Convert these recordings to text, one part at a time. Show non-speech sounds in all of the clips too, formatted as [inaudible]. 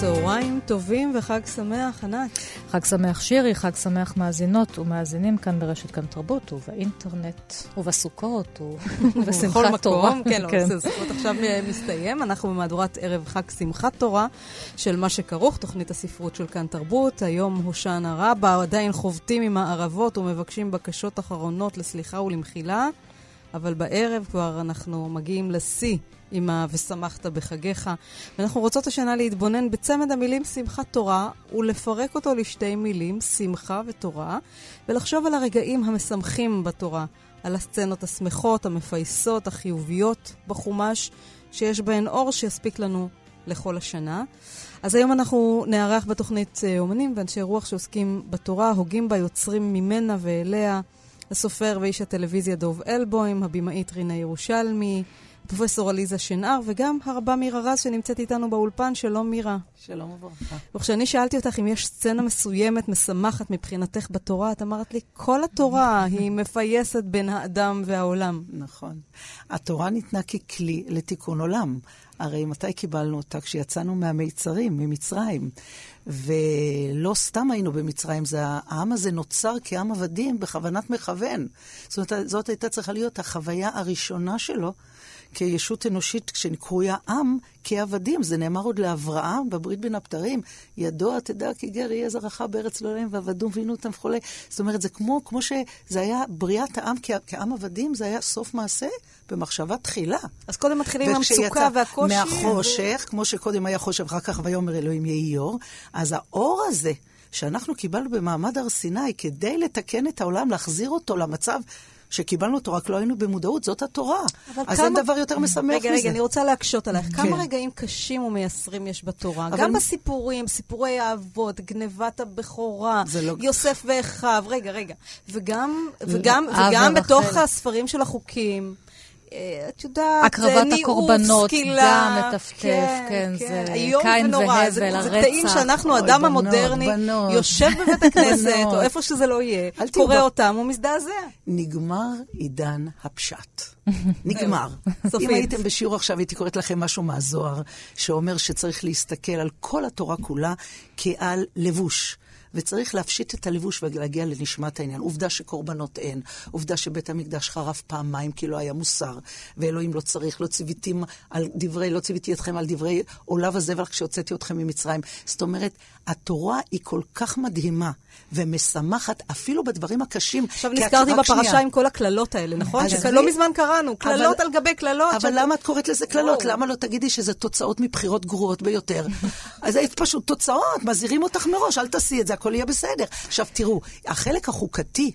צהריים טובים וחג שמח, ענת. חג שמח שירי, חג שמח מאזינות ומאזינים כאן ברשת כאן תרבות ובאינטרנט ובסוכות [laughs] ובשמחת תורה. מקום, כן, כן. לא, סוכות עכשיו מסתיים. אנחנו במהדורת ערב חג שמחת תורה של מה שכרוך, תוכנית הספרות של כאן תרבות. היום הושענא רבה, עדיין חובטים עם הערבות ומבקשים בקשות אחרונות לסליחה ולמחילה, אבל בערב כבר אנחנו מגיעים לשיא. עם ה... ושמחת בחגיך. ואנחנו רוצות השנה להתבונן בצמד המילים שמחת תורה, ולפרק אותו לשתי מילים, שמחה ותורה, ולחשוב על הרגעים המשמחים בתורה, על הסצנות השמחות, המפייסות, החיוביות בחומש, שיש בהן אור שיספיק לנו לכל השנה. אז היום אנחנו נארח בתוכנית אה, אומנים ואנשי רוח שעוסקים בתורה, הוגים בה, יוצרים ממנה ואליה. הסופר ואיש הטלוויזיה דוב אלבוים, הבמאית רינה ירושלמי, פרופסור עליזה שנהר, וגם הרבה מירה רז שנמצאת איתנו באולפן. שלום מירה. שלום וברכה. וכשאני שאלתי אותך אם יש סצנה מסוימת, משמחת מבחינתך בתורה, את אמרת לי, כל התורה [laughs] היא מפייסת בין האדם והעולם. נכון. התורה ניתנה ככלי לתיקון עולם. הרי מתי קיבלנו אותה? כשיצאנו מהמיצרים, ממצרים. ולא סתם היינו במצרים, זה, העם הזה נוצר כעם עבדים בכוונת מכוון. זאת אומרת, זאת הייתה צריכה להיות החוויה הראשונה שלו. כישות אנושית כשקרויה עם, כעבדים. זה נאמר עוד לאברהם בברית בין הבתרים. ידוע תדע כי גר יהיה זרעך בארץ לא להם ועבדום ועינו אותם וכולי. זאת אומרת, זה כמו, כמו שזה היה בריאת העם כ, כעם עבדים, זה היה סוף מעשה במחשבה תחילה. אז קודם מתחילים עם המצוקה והקושי. מהחושך, ו... כמו שקודם היה חושך, אחר כך ויאמר אלוהים יהי אור, אז האור הזה... שאנחנו קיבלנו במעמד הר סיני כדי לתקן את העולם, להחזיר אותו למצב שקיבלנו אותו, רק לא היינו במודעות, זאת התורה. אז כמה... אין דבר יותר משמח רגע, מזה. רגע, רגע, אני רוצה להקשות עלייך. כן. כמה רגעים קשים ומייסרים יש בתורה? אבל... גם בסיפורים, סיפורי האבות, גנבת הבכורה, לא... יוסף ואחיו, רגע, רגע. וגם, וגם, וגם בתוך הספרים של החוקים. אה, את יודעת, הקרבת הקורבנות, דם מטפטף, כן, כן, כן, זה קין והבל, הרצח. זה קטעים שאנחנו, אדם המודרני, יושב בבית הכנסת, או איפה שזה לא יהיה, קורא אותם ומזדעזע. נגמר עידן הפשט. [laughs] נגמר. אם הייתם בשיעור עכשיו, הייתי קוראת לכם משהו מהזוהר, שאומר שצריך להסתכל על כל התורה כולה כעל לבוש. וצריך להפשיט את הלבוש ולהגיע לנשמת העניין. עובדה שקורבנות אין, עובדה שבית המקדש חרב פעמיים כי לא היה מוסר, ואלוהים לא צריך, לא ציוויתים על דברי, לא ציוויתי אתכם על דברי עולב הזבל כשהוצאתי אתכם ממצרים. זאת אומרת, התורה היא כל כך מדהימה ומשמחת, אפילו בדברים הקשים. עכשיו נזכרתי בפרשה שנייה. עם כל הקללות האלה, נכון? שלא מזמן קראנו, קללות על גבי קללות. אבל שאת... למה את קוראת לזה קללות? למה לא תגידי שזה תוצאות מבחירות גרועות ביותר? אז היית פשוט תוצאות, מזהירים אותך מראש, אל תעשי את זה, הכל יהיה בסדר. עכשיו תראו, החלק החוקתי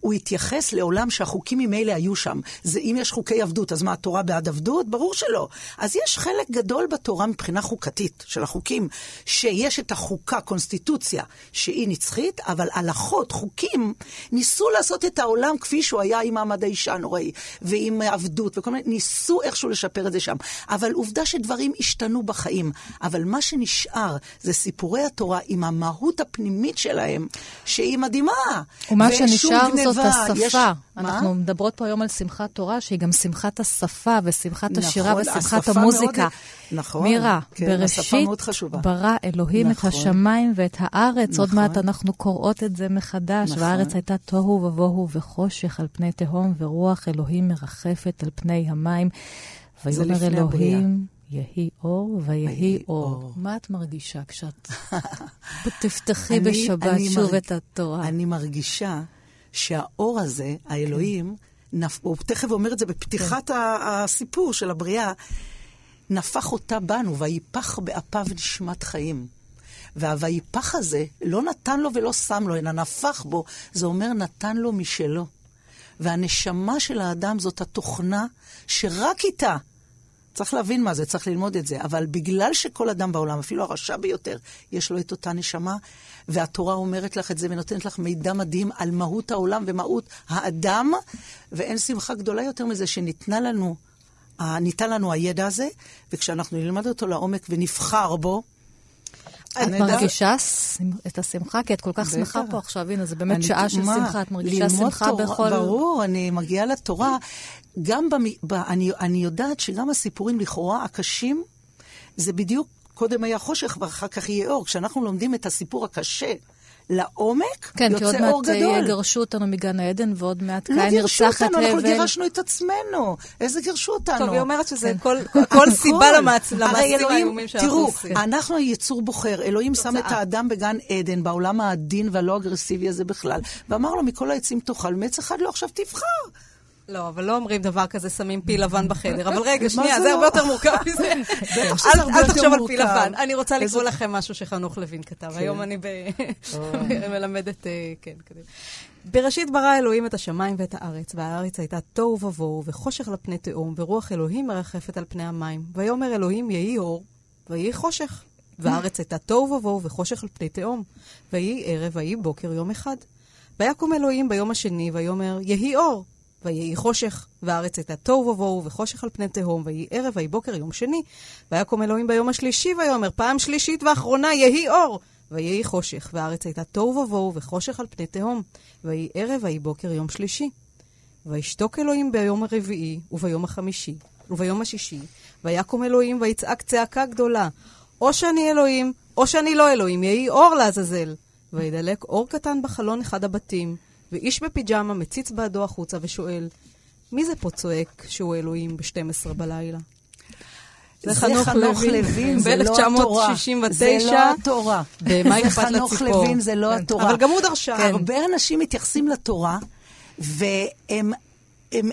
הוא התייחס לעולם שהחוקים ממילא היו שם. זה אם יש חוקי עבדות, אז מה, התורה בעד עבדות? ברור שלא. אז יש חלק גדול בתורה מבחינה חוקתית של החוקים, שיש את החוקה, קונסטיטוציה, שהיא נצחית, אבל הלכות, חוקים, ניסו לעשות את העולם כפי שהוא היה עם מעמד האישה הנוראי, ועם עבדות וכל מיני, ניסו איכשהו לשפר את זה שם. אבל עובדה שדברים השתנו בחיים. אבל מה שנשאר זה סיפורי התורה עם המהות הפנימית שלהם, שהיא מדהימה. ומה שנשאר זאת זאת השפה. יש... אנחנו מה? מדברות פה היום על שמחת תורה, שהיא גם שמחת השפה ושמחת נכון, השירה ושמחת המוזיקה. מאוד... נכון. מירה, כן, בראשית ברא אלוהים נכון. את השמיים ואת הארץ. נכון. עוד מעט אנחנו קוראות את זה מחדש. נכון. והארץ הייתה תוהו ובוהו וחושך על פני תהום, ורוח אלוהים מרחפת על פני המים. ויאמר אלוהים... יהי אור ויהי אור. מה את מרגישה כשאת [laughs] תפתחי בשבת שוב מרג... את התורה? אני מרגישה שהאור הזה, האלוהים, נפ... הוא תכף אומר את זה בפתיחת כן. הסיפור של הבריאה, נפח אותה בנו, ויפח באפיו נשמת חיים. וה"ויפח" הזה לא נתן לו ולא שם לו, אלא נפח בו, זה אומר נתן לו משלו. והנשמה של האדם זאת התוכנה שרק איתה צריך להבין מה זה, צריך ללמוד את זה. אבל בגלל שכל אדם בעולם, אפילו הרשע ביותר, יש לו את אותה נשמה, והתורה אומרת לך את זה ונותנת לך מידע מדהים על מהות העולם ומהות האדם, ואין שמחה גדולה יותר מזה שניתנה לנו, ניתן לנו הידע הזה, וכשאנחנו נלמד אותו לעומק ונבחר בו, את מרגישה את השמחה? כי את כל כך שמחה פה עכשיו. הנה, זה באמת שעה של שמחה. את מרגישה שמחה בכל... ברור, אני מגיעה לתורה. גם ב... אני, אני יודעת שגם הסיפורים לכאורה הקשים, זה בדיוק, קודם היה חושך ואחר כך יהיה אור. כשאנחנו לומדים את הסיפור הקשה, לעומק, כן, יוצא אור גדול. כן, כי עוד מעט יגרשו אותנו מגן העדן, ועוד מעט קין נרצח את הבל. לא גירשו אותנו, אנחנו גירשנו את עצמנו. איזה גירשו אותנו? טוב, היא אומרת שזה כן. כל, כל סיבה למעשים האיומים שאנחנו עושים. תראו, אנחנו היצור בוחר. אלוהים שם את האדם בגן עדן, בעולם העדין והלא אגרסיבי הזה בכלל, ואמר לו, מכל העצים תאכל, מעץ אחד לא, עכשיו תבחר. לא, אבל לא אומרים דבר כזה, שמים פיל לבן בחדר. אבל רגע, שנייה, זה הרבה יותר מורכב מזה. [laughs] אל תחשוב על פיל לבן. אני רוצה לקרוא לכם משהו שחנוך לוין כתב. כן. היום אני [laughs] מלמדת, אה, כן, כזה. בראשית ברא אלוהים את השמיים ואת הארץ, והארץ הייתה תוהו ובוהו, וחושך על פני תהום, ורוח אלוהים מרחפת על פני המים. ויאמר אלוהים יהי אור, ויהי חושך. והארץ הייתה תוהו ובוהו, וחושך על פני תהום. ויהי ערב, ויהי בוקר יום אחד. ויקום אלוהים ביום השני, ויאמר יהי אור, ויהי חושך, והארץ הייתה תוהו ובוהו, וחושך על פני תהום, ויהי ערב, ויהי בוקר, יום שני. ויקום אלוהים ביום השלישי, ויאמר, פעם שלישית ואחרונה, יהי אור! ויהי חושך, והארץ הייתה תוהו ובוהו, וחושך על פני תהום. ויהי ערב, ויהי בוקר, יום שלישי. וישתוק אלוהים ביום הרביעי, וביום החמישי, וביום השישי, ויקום אלוהים, ויצעק צעקה גדולה. או שאני אלוהים, או שאני לא אלוהים, יהי אור לעזאזל. וידלק אור קטן בחלון אחד הבתים, ואיש בפיג'מה מציץ בעדו החוצה ושואל, מי זה פה צועק שהוא אלוהים ב-12 בלילה? זה חנוך לוין, זה לא התורה. ב-1969. זה לא התורה. ומה אכפת לציפור? חנוך לוין, זה לא כן. התורה. אבל גם הוא דרשה. הרבה אנשים מתייחסים לתורה, והם הם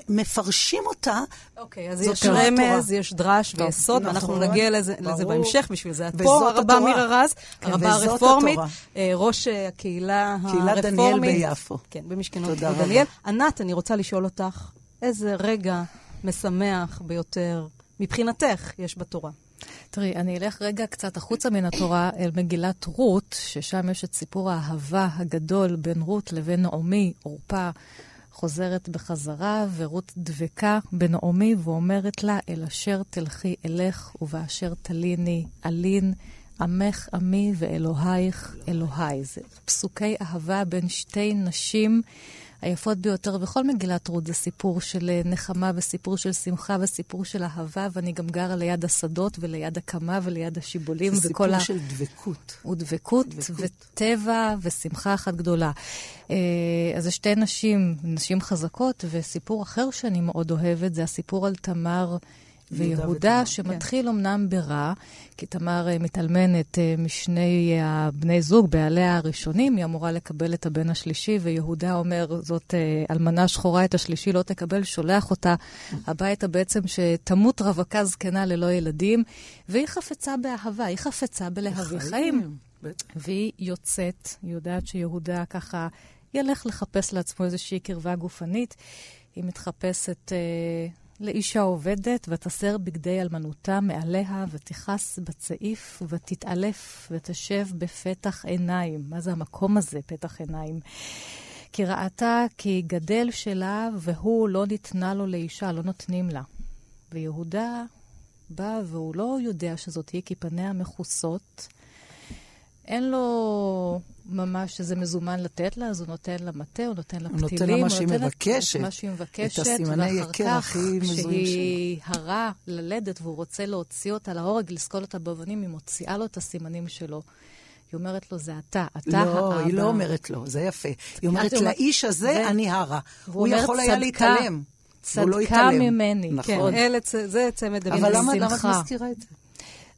מפרשים אותה. אוקיי, אז יש רמז, יש דרש ויסוד, נכון, ואנחנו נגיע לזה, לזה בהמשך, בשביל זה את פה, הרבה מירה רז, כן, הרבה הרפורמית, אה, ראש אה, הקהילה הרפורמית. קהילת דניאל ביפו. כן, במשכנות דניאל. ענת, אני רוצה לשאול אותך, איזה רגע משמח ביותר מבחינתך יש בתורה? תראי, אני אלך רגע קצת החוצה מן התורה אל מגילת רות, ששם יש את סיפור האהבה הגדול בין רות לבין נעמי, עורפה. חוזרת בחזרה, ורות דבקה בנעמי ואומרת לה, אל אשר תלכי אלך, ובאשר תליני אלין, עמך עמי ואלוהיך אלוהי. זה פסוקי אהבה בין שתי נשים. היפות ביותר בכל מגילת רות זה סיפור של אה, נחמה וסיפור של שמחה וסיפור של אהבה, ואני גם גרה ליד השדות וליד הקמה וליד השיבולים. זה סיפור ה... של דבקות. ודבקות, דבקות, וטבע ושמחה אחת גדולה. אה, אז זה שתי נשים, נשים חזקות, וסיפור אחר שאני מאוד אוהבת זה הסיפור על תמר. ויהודה, שמתחיל כן. אמנם ברע, כי תמר אה, מתאלמנת אה, משני הבני זוג, בעליה הראשונים, היא אמורה לקבל את הבן השלישי, ויהודה אומר, זאת אה, אלמנה שחורה, את השלישי לא תקבל, שולח אותה הביתה בעצם שתמות רווקה זקנה ללא ילדים, והיא חפצה באהבה, היא חפצה בלהביא חיים. והיא יוצאת, היא יודעת שיהודה ככה ילך לחפש לעצמו איזושהי קרבה גופנית. היא מתחפשת אה, לאישה עובדת, ותסר בגדי אלמנותה מעליה, ותכעס בצעיף, ותתעלף, ותשב בפתח עיניים. מה זה המקום הזה, פתח עיניים? כי ראתה כי גדל שלה, והוא לא ניתנה לו לאישה, לא נותנים לה. ויהודה בא, והוא לא יודע שזאת היא, כי פניה מכוסות. אין לו ממש איזה מזומן לתת לה, אז הוא נותן לה מטה, הוא נותן לה פתילים. הוא נותן לה מה שהיא מבקשת. מה שהיא מבקשת, את הסימני יקר הכי מזוהים שלו. כשהיא הרה ללדת והוא רוצה להוציא אותה להורג, לסקול אותה באבנים, היא מוציאה לו את הסימנים שלו. היא אומרת לו, זה אתה, אתה לא, האבא. לא, היא לא אומרת לו, זה יפה. היא אומרת, לאיש הזה אני הרה. הוא יכול היה להתעלם. לא צדקה ממני. נכון. כן, זה צמד אבל למה את מזכירה את זה?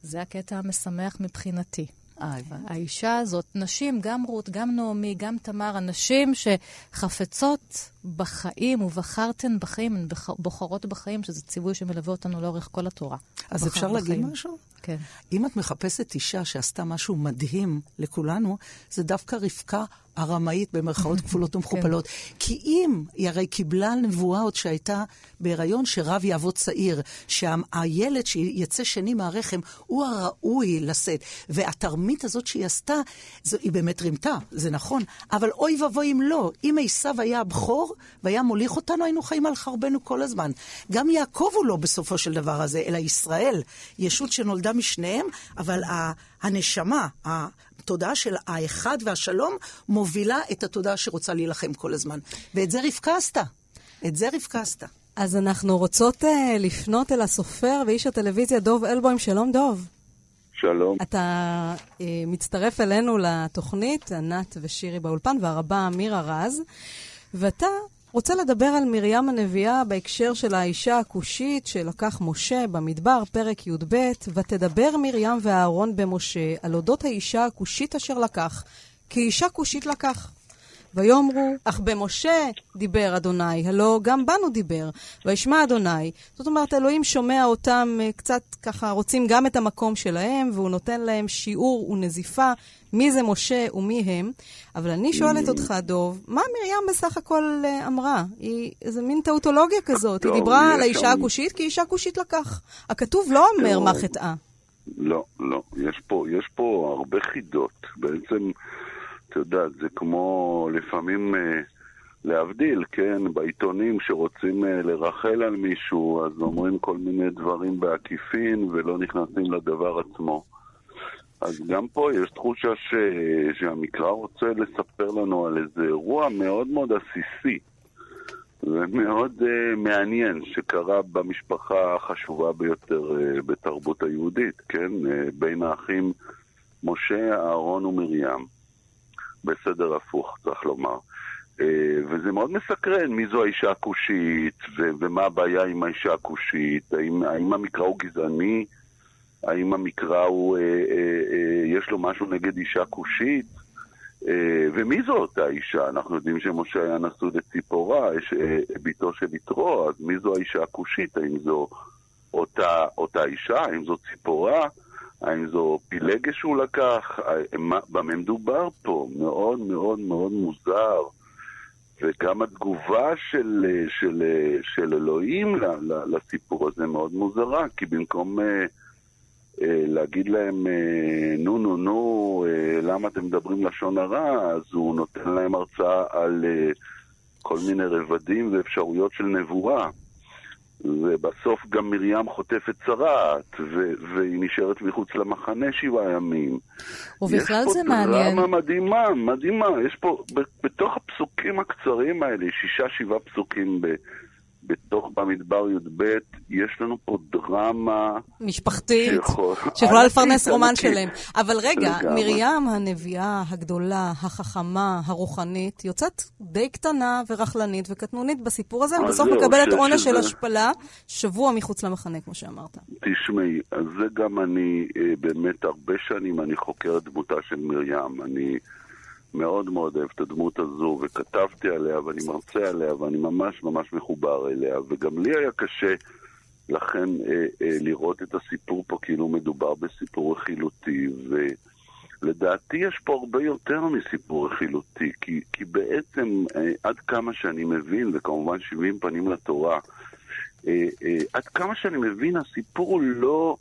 זה הקטע המשמח מבחינתי. האישה הזאת, נשים, גם רות, גם נעמי, גם תמר, הנשים שחפצות בחיים, ובחרתן בחיים, הן בוחרות בחיים, שזה ציווי שמלווה אותנו לאורך כל התורה. אז אפשר בחיים. להגיד משהו? כן. אם את מחפשת אישה שעשתה משהו מדהים לכולנו, זה דווקא רבקה הרמאית במרכאות [laughs] כפולות כן. ומכופלות. כי אם, היא הרי קיבלה נבואה עוד שהייתה בהיריון, שרב יעבוד צעיר, שהילד שיצא שני מהרחם הוא הראוי לשאת. והתרמית הזאת שהיא עשתה, זו, היא באמת רימתה, זה נכון, אבל אוי ואבוי אם לא. אם עשיו היה הבכור והיה מוליך אותנו, היינו חיים על חרבנו כל הזמן. גם יעקב הוא לא בסופו של דבר הזה, אלא ישראל, ישות שנולדה משניהם, אבל הנשמה, התודעה של האחד והשלום, מובילה את התודעה שרוצה להילחם כל הזמן. ואת זה רבקה עשתה. את זה רבקה עשתה. אז אנחנו רוצות uh, לפנות אל הסופר ואיש הטלוויזיה דוב אלבוים. שלום, דוב. שלום. אתה uh, מצטרף אלינו לתוכנית, ענת ושירי באולפן, והרבה מירה רז, ואתה רוצה לדבר על מרים הנביאה בהקשר של האישה הכושית שלקח משה במדבר, פרק י"ב, ותדבר מרים ואהרון במשה על אודות האישה הכושית אשר לקח, כי אישה כושית לקח. ויאמרו, אך במשה דיבר אדוני, הלא גם בנו דיבר, וישמע אדוני. זאת אומרת, אלוהים שומע אותם אה, קצת ככה, רוצים גם את המקום שלהם, והוא נותן להם שיעור ונזיפה מי זה משה ומי הם. אבל אני שואלת אותך, דוב, מה מרים בסך הכל אה, אמרה? היא איזה מין טאוטולוגיה כזאת. היא דיברה על האישה הכושית כי אישה כושית לקח. הכתוב לא אומר מה חטאה. לא, לא. יש פה, יש פה הרבה חידות. בעצם... את יודעת, זה כמו לפעמים אה, להבדיל, כן? בעיתונים שרוצים אה, לרחל על מישהו, אז אומרים כל מיני דברים בעקיפין ולא נכנסים לדבר עצמו. אז גם פה יש תחושה ש... שהמקרא רוצה לספר לנו על איזה אירוע מאוד מאוד עסיסי ומאוד uh, מעניין שקרה במשפחה החשובה ביותר uh, בתרבות היהודית, כן? Uh, בין האחים משה, אהרון ומרים. בסדר הפוך, צריך לומר. אה, וזה מאוד מסקרן מי זו האישה הכושית, ו- ומה הבעיה עם האישה הכושית, האם, האם המקרא הוא גזעני, האם המקרא הוא, אה, אה, אה, יש לו משהו נגד אישה כושית, אה, ומי זו אותה אישה? אנחנו יודעים שמשה היה נשוי לציפורה, אה, בתו של יתרו, אז מי זו האישה הכושית? האם זו אותה, אותה אישה? האם זו ציפורה? האם זו פילגש שהוא לקח? במה מדובר פה? מאוד מאוד מאוד מוזר. וגם התגובה של, של, של אלוהים לסיפור הזה מאוד מוזרה, כי במקום אה, אה, להגיד להם, אה, נו נו נו, למה אתם מדברים לשון הרע, אז הוא נותן להם הרצאה על כל מיני רבדים ואפשרויות של נבואה. ובסוף גם מרים חוטפת צרעת, ו- והיא נשארת מחוץ למחנה שבעה ימים. ובכלל זה מעניין. יש פה דרמה מדהימה, מדהימה. יש פה, בתוך הפסוקים הקצרים האלה, שישה, שבעה פסוקים ב- בתוך במדבר י"ב, יש לנו פה דרמה... משפחתית, שיכול... שיכולה לפרנס רומן שלם. אבל רגע, מרים הנביאה הגדולה, החכמה, הרוחנית, יוצאת די קטנה ורכלנית וקטנונית בסיפור הזה, ובסוף מקבלת עונש של השפלה, שבוע מחוץ למחנה, כמו שאמרת. תשמעי, אז זה גם אני, אה, באמת, הרבה שנים אני חוקר את דמותה של מרים. אני... מאוד מאוד אוהב את הדמות הזו, וכתבתי עליה, ואני מרצה עליה, ואני ממש ממש מחובר אליה, וגם לי היה קשה לכן אה, אה, לראות את הסיפור פה כאילו מדובר בסיפור רכילותי, ולדעתי יש פה הרבה יותר מסיפור רכילותי, כי, כי בעצם אה, עד כמה שאני מבין, וכמובן 70 פנים לתורה, אה, אה, עד כמה שאני מבין, הסיפור הוא לא...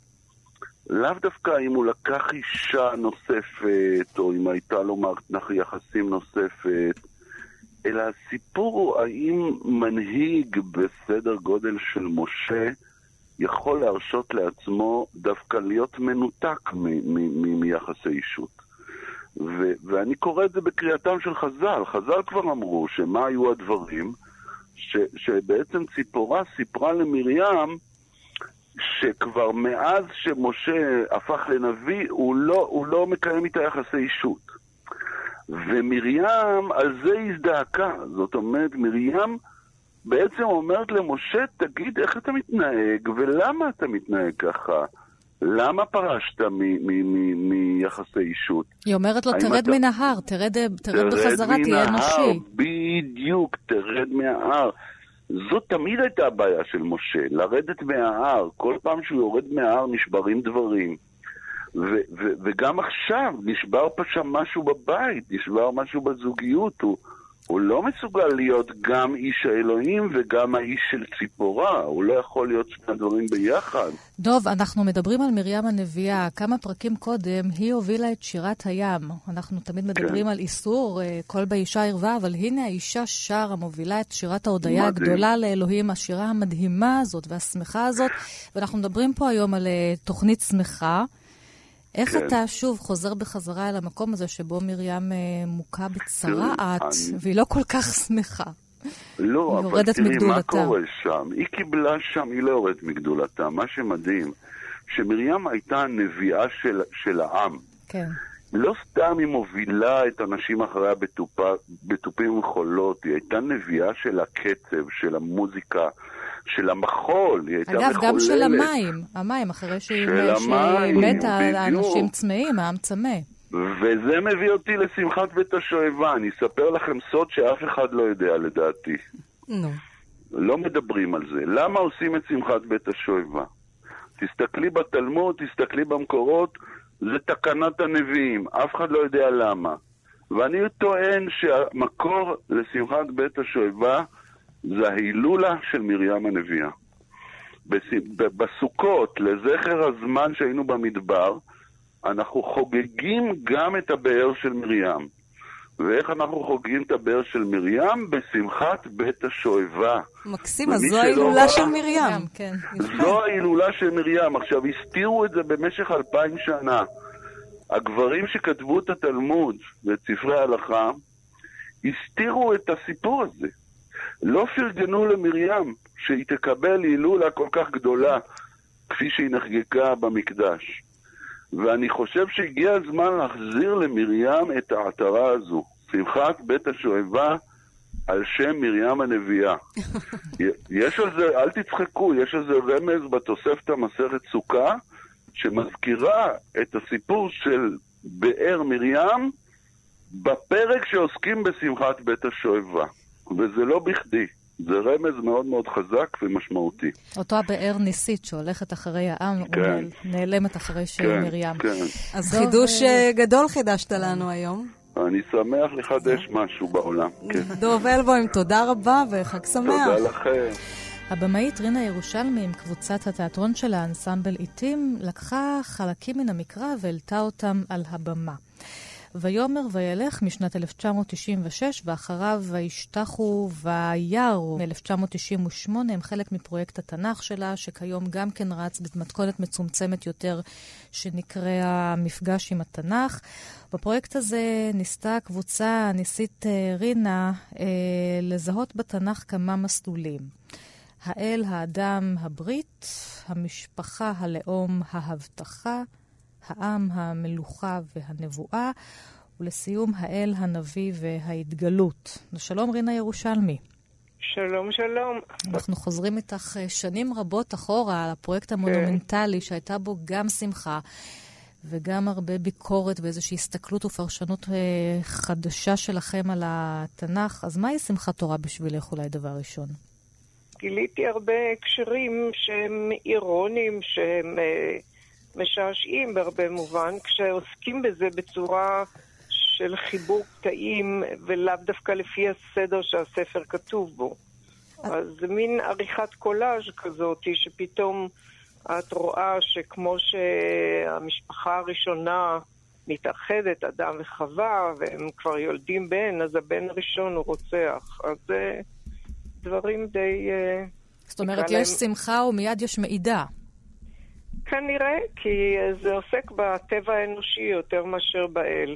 לאו דווקא אם הוא לקח אישה נוספת, או אם הייתה לו מערכת יחסים נוספת, אלא הסיפור הוא האם מנהיג בסדר גודל של משה יכול להרשות לעצמו דווקא להיות מנותק מיחסי אישות. ו- ואני קורא את זה בקריאתם של חז"ל. חז"ל כבר אמרו שמה היו הדברים, ש- שבעצם ציפורה סיפרה למרים שכבר מאז שמשה הפך לנביא, הוא לא, הוא לא מקיים איתה יחסי אישות. ומרים על זה הזדעקה. זאת אומרת, מרים בעצם אומרת למשה, תגיד איך אתה מתנהג ולמה אתה מתנהג ככה. למה פרשת מיחסי אישות? היא אומרת לו, תרד אתה... מן ההר, תרד, תרד, תרד בחזרה, תהיה אנושי. בדיוק, תרד מההר. זאת תמיד הייתה הבעיה של משה, לרדת מההר. כל פעם שהוא יורד מההר נשברים דברים. ו- ו- וגם עכשיו נשבר פה שם משהו בבית, נשבר משהו בזוגיות. הוא, הוא לא מסוגל להיות גם איש האלוהים וגם האיש של ציפורה, הוא לא יכול להיות שני הדברים ביחד. דוב, אנחנו מדברים על מרים הנביאה. כמה פרקים קודם היא הובילה את שירת הים. אנחנו תמיד מדברים כן. על איסור, אה, קול באישה ערווה, אבל הנה האישה שרה, מובילה את שירת ההודיה מדהים. הגדולה לאלוהים, השירה המדהימה הזאת והשמחה הזאת. ואנחנו מדברים פה היום על אה, תוכנית שמחה. איך כן. אתה שוב חוזר בחזרה אל המקום הזה שבו מרים אה, מוכה בצרעת, אני... והיא לא כל כך שמחה? לא, אבל תראי מגדולתה. מה קורה שם. היא קיבלה שם, היא לא יורדת מגדולתה. מה שמדהים, שמרים הייתה הנביאה של, של העם. כן. לא סתם היא מובילה את הנשים אחריה בתופים ומחולות, היא הייתה נביאה של הקצב, של המוזיקה, של המחול, היא הייתה אגב, מחוללת. אגב, גם של המים, המים, אחרי שהיא מתה, האנשים צמאים, העם צמא. וזה מביא אותי לשמחת בית השואבה. אני אספר לכם סוד שאף אחד לא יודע לדעתי. נו. לא מדברים על זה. למה עושים את שמחת בית השואבה? תסתכלי בתלמוד, תסתכלי במקורות, זה תקנת הנביאים, אף אחד לא יודע למה. ואני טוען שהמקור לשמחת בית השואבה זה ההילולה של מרים הנביאה. בסוכות, לזכר הזמן שהיינו במדבר, אנחנו חוגגים גם את הבאר של מרים. ואיך אנחנו חוגגים את הבאר של מרים? בשמחת בית השואבה. מקסים, אז זו ההילולה של מרים. כן, זו ההילולה של מרים. עכשיו, הסתירו את זה במשך אלפיים שנה. הגברים שכתבו את התלמוד ואת ספרי ההלכה, הסתירו את הסיפור הזה. לא פרגנו למרים שהיא תקבל הילולה כל כך גדולה כפי שהיא נחגגה במקדש. ואני חושב שהגיע הזמן להחזיר למרים את העטרה הזו, שמחת בית השואבה על שם מרים הנביאה. [laughs] יש על זה, אל תצחקו, יש על זה רמז בתוספת המסכת סוכה, שמזכירה את הסיפור של באר מרים בפרק שעוסקים בשמחת בית השואבה. וזה לא בכדי. זה רמז מאוד מאוד חזק ומשמעותי. אותו הבאר ניסית שהולכת אחרי העם, כן. נעלמת אחרי של כן, מרים. כן. אז חידוש אה, גדול חידשת לנו היום. אני שמח לחדש משהו בעולם, כן. דוב אלבוים, תודה רבה וחג שמח. תודה לכם. הבמאית רינה ירושלמי עם קבוצת התיאטרון שלה, אנסמבל עיתים, לקחה חלקים מן המקרא והעלתה אותם על הבמה. ויאמר וילך משנת 1996, ואחריו וישתחו וירו מ-1998, הם חלק מפרויקט התנ"ך שלה, שכיום גם כן רץ במתכונת מצומצמת יותר, שנקרא מפגש עם התנ"ך. בפרויקט הזה ניסתה הקבוצה הניסית אה, רינה אה, לזהות בתנ"ך כמה מסלולים. האל, האדם, הברית, המשפחה, הלאום, ההבטחה, העם, המלוכה והנבואה, ולסיום האל, הנביא וההתגלות. שלום רינה ירושלמי. שלום, שלום. אנחנו חוזרים איתך אה, שנים רבות אחורה על הפרויקט המונומנטלי, כן. שהייתה בו גם שמחה וגם הרבה ביקורת ואיזושהי הסתכלות ופרשנות אה, חדשה שלכם על התנ"ך. אז מהי שמחת תורה בשבילך אולי דבר ראשון? גיליתי הרבה הקשרים שהם אירוניים, שהם... אה, משעשעים בהרבה מובן, כשעוסקים בזה בצורה של חיבור קטעים, ולאו דווקא לפי הסדר שהספר כתוב בו. אז זה מין עריכת קולאז' כזאת, שפתאום את רואה שכמו שהמשפחה הראשונה מתאחדת, אדם וחווה, והם כבר יולדים בן, אז הבן הראשון הוא רוצח. אז זה דברים די... אה, זאת אומרת, יש להם... שמחה ומיד יש מעידה. כנראה, כי זה עוסק בטבע האנושי יותר מאשר באל.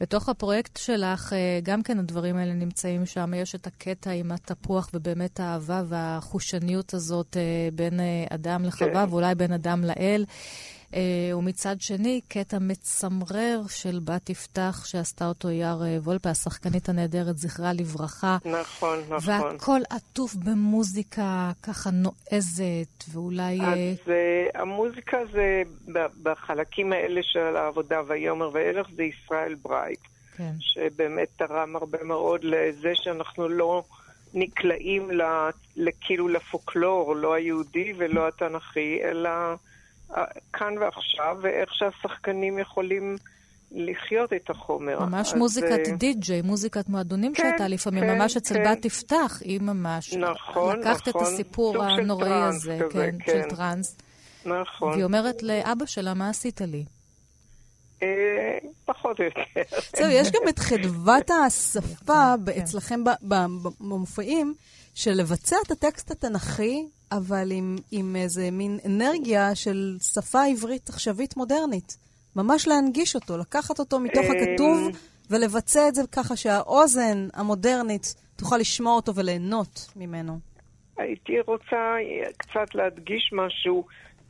בתוך הפרויקט שלך, אה, גם כן הדברים האלה נמצאים שם. יש את הקטע עם התפוח ובאמת האהבה והחושניות הזאת אה, בין אה, אדם לחווה, כן. ואולי בין אדם לאל. אה, ומצד שני, קטע מצמרר של בת יפתח, שעשתה אותו יאר אה, וולפה, השחקנית הנהדרת, זכרה לברכה. נכון, נכון. והכל עטוף במוזיקה ככה נועזת, ואולי... אז uh, המוזיקה זה, בחלקים האלה של העבודה ויאמר וילך, זה ישראל ברייט. כן. שבאמת תרם הרבה מאוד לזה שאנחנו לא נקלעים כאילו לפוקלור, לא היהודי ולא התנ"כי, אלא כאן ועכשיו, ואיך שהשחקנים יכולים לחיות את החומר. ממש מוזיקת uh, די-ג'יי, מוזיקת מועדונים כן, שהייתה לפעמים, כן, ממש אצל כן. בת יפתח, היא ממש... נכון, לקחת נכון. את הסיפור הנוראי הזה, כזה, כן, כן, של טראנס. נכון. והיא אומרת לאבא שלה, מה עשית לי? אה, פחות או יותר. זהו, יש גם את חדוות השפה כן. אצלכם במופעים, של לבצע את הטקסט התנ"כי אבל עם, עם איזה מין אנרגיה של שפה עברית עכשווית מודרנית. ממש להנגיש אותו, לקחת אותו מתוך הכתוב ולבצע את זה ככה שהאוזן המודרנית תוכל לשמוע אותו וליהנות ממנו. הייתי רוצה קצת להדגיש משהו.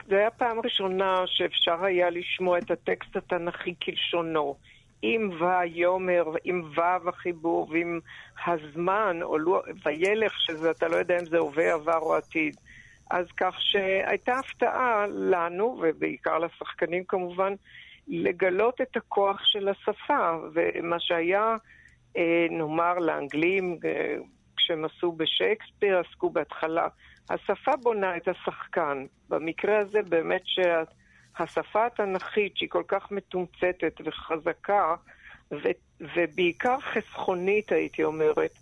זו הייתה פעם ראשונה שאפשר היה לשמוע את הטקסט התנ"כי כלשונו. עם ויאמר, עם ו' החיבור, ועם הזמן, או לא, וילך, שזה אתה לא יודע אם זה הווה, עבר או עתיד. אז כך שהייתה הפתעה לנו, ובעיקר לשחקנים כמובן, לגלות את הכוח של השפה, ומה שהיה, אה, נאמר, לאנגלים, אה, כשהם עשו בשייקספיר, עסקו בהתחלה. השפה בונה את השחקן. במקרה הזה באמת שהשפה התנ"כית, שהיא כל כך מתומצתת וחזקה, ו- ובעיקר חסכונית, הייתי אומרת,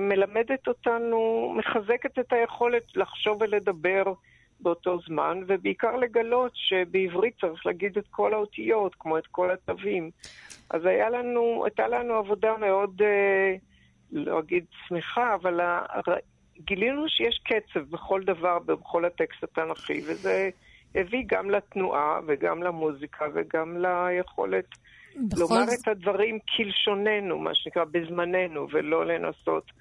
מלמדת אותנו, מחזקת את היכולת לחשוב ולדבר באותו זמן, ובעיקר לגלות שבעברית צריך להגיד את כל האותיות, כמו את כל התווים. אז היה לנו, הייתה לנו עבודה מאוד, אה, לא אגיד שמחה, אבל גילינו שיש קצב בכל דבר, בכל הטקסט התנ"כי, וזה הביא גם לתנועה וגם למוזיקה וגם ליכולת לומר זאת... את הדברים כלשוננו, מה שנקרא, בזמננו, ולא לנסות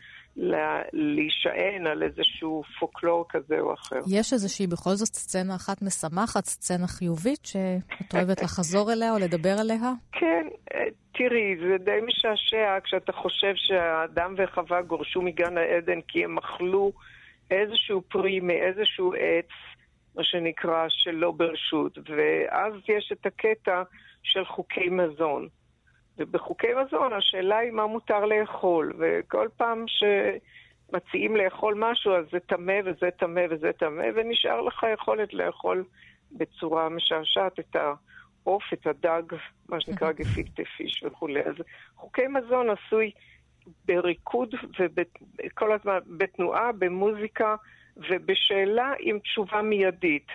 להישען על איזשהו פוקלור כזה או אחר. יש איזושהי בכל זאת סצנה אחת משמחת, סצנה חיובית, שאת אוהבת לחזור אליה או לדבר עליה? כן, אה, תראי, זה די משעשע כשאתה חושב שהאדם וחווה גורשו מגן העדן כי הם אכלו איזשהו פרי מאיזשהו עץ, מה שנקרא, שלא ברשות. ואז יש את הקטע של חוקי מזון. ובחוקי מזון השאלה היא מה מותר לאכול, וכל פעם שמציעים לאכול משהו אז זה טמא וזה טמא וזה טמא, ונשאר לך יכולת לאכול בצורה משעשעת את העוף, את הדג, מה שנקרא [laughs] גפילטה פיש וכולי. אז חוקי מזון עשוי בריקוד וכל הזמן בתנועה, במוזיקה ובשאלה עם תשובה מיידית.